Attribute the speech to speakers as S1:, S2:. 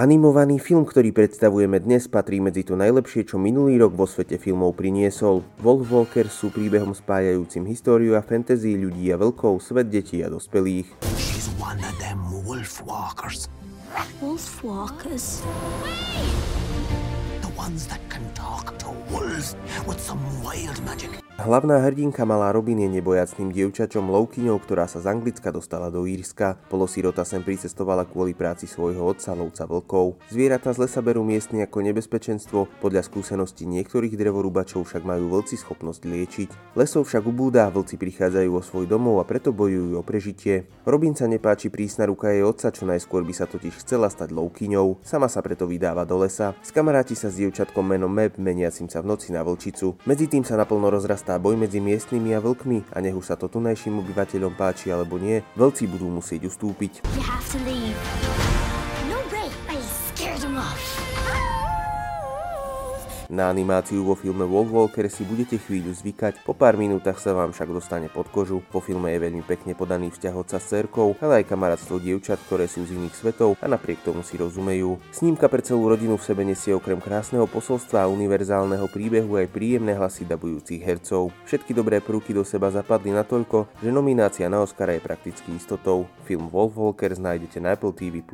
S1: Animovaný film, ktorý predstavujeme dnes, patrí medzi to najlepšie, čo minulý rok vo svete filmov priniesol. Wolf Walker sú príbehom spájajúcim históriu a fantasy ľudí a veľkou, svet detí a dospelých.
S2: She's one of them wolf walkers.
S3: Wolf walkers.
S2: The ones that can talk to wolves with some wild magic.
S1: Hlavná hrdinka malá Robin je nebojacným dievčačom lovkyňou, ktorá sa z Anglicka dostala do Írska. Polosirota sem pricestovala kvôli práci svojho otca lovca vlkov. Zvieratá z lesa berú miestny ako nebezpečenstvo, podľa skúseností niektorých drevorúbačov však majú vlci schopnosť liečiť. Lesov však ubúda, vlci prichádzajú o svoj domov a preto bojujú o prežitie. Robin sa nepáči prísna ruka jej otca, čo najskôr by sa totiž chcela stať lovkyňou. Sama sa preto vydáva do lesa. Skamaráti sa s dievčatkom menom Meb, meniacim sa v noci na vlčicu. Medzi tým sa naplno rozrastá narastá boj medzi miestnymi a vlkmi a nech už sa to tunajším obyvateľom páči alebo nie, vlci budú musieť ustúpiť.
S3: You have to leave. No way! I.
S1: Na animáciu vo filme Wolf Walker si budete chvíľu zvykať, po pár minútach sa vám však dostane pod kožu. Po filme je veľmi pekne podaný vzťah otca s cerkou, ale aj kamarátstvo dievčat, ktoré sú z iných svetov a napriek tomu si rozumejú. Snímka pre celú rodinu v sebe nesie okrem krásneho posolstva a univerzálneho príbehu aj príjemné hlasy dabujúcich hercov. Všetky dobré prúky do seba zapadli natoľko, že nominácia na Oscara je prakticky istotou. Film Wolf Walkers nájdete na Apple TV+.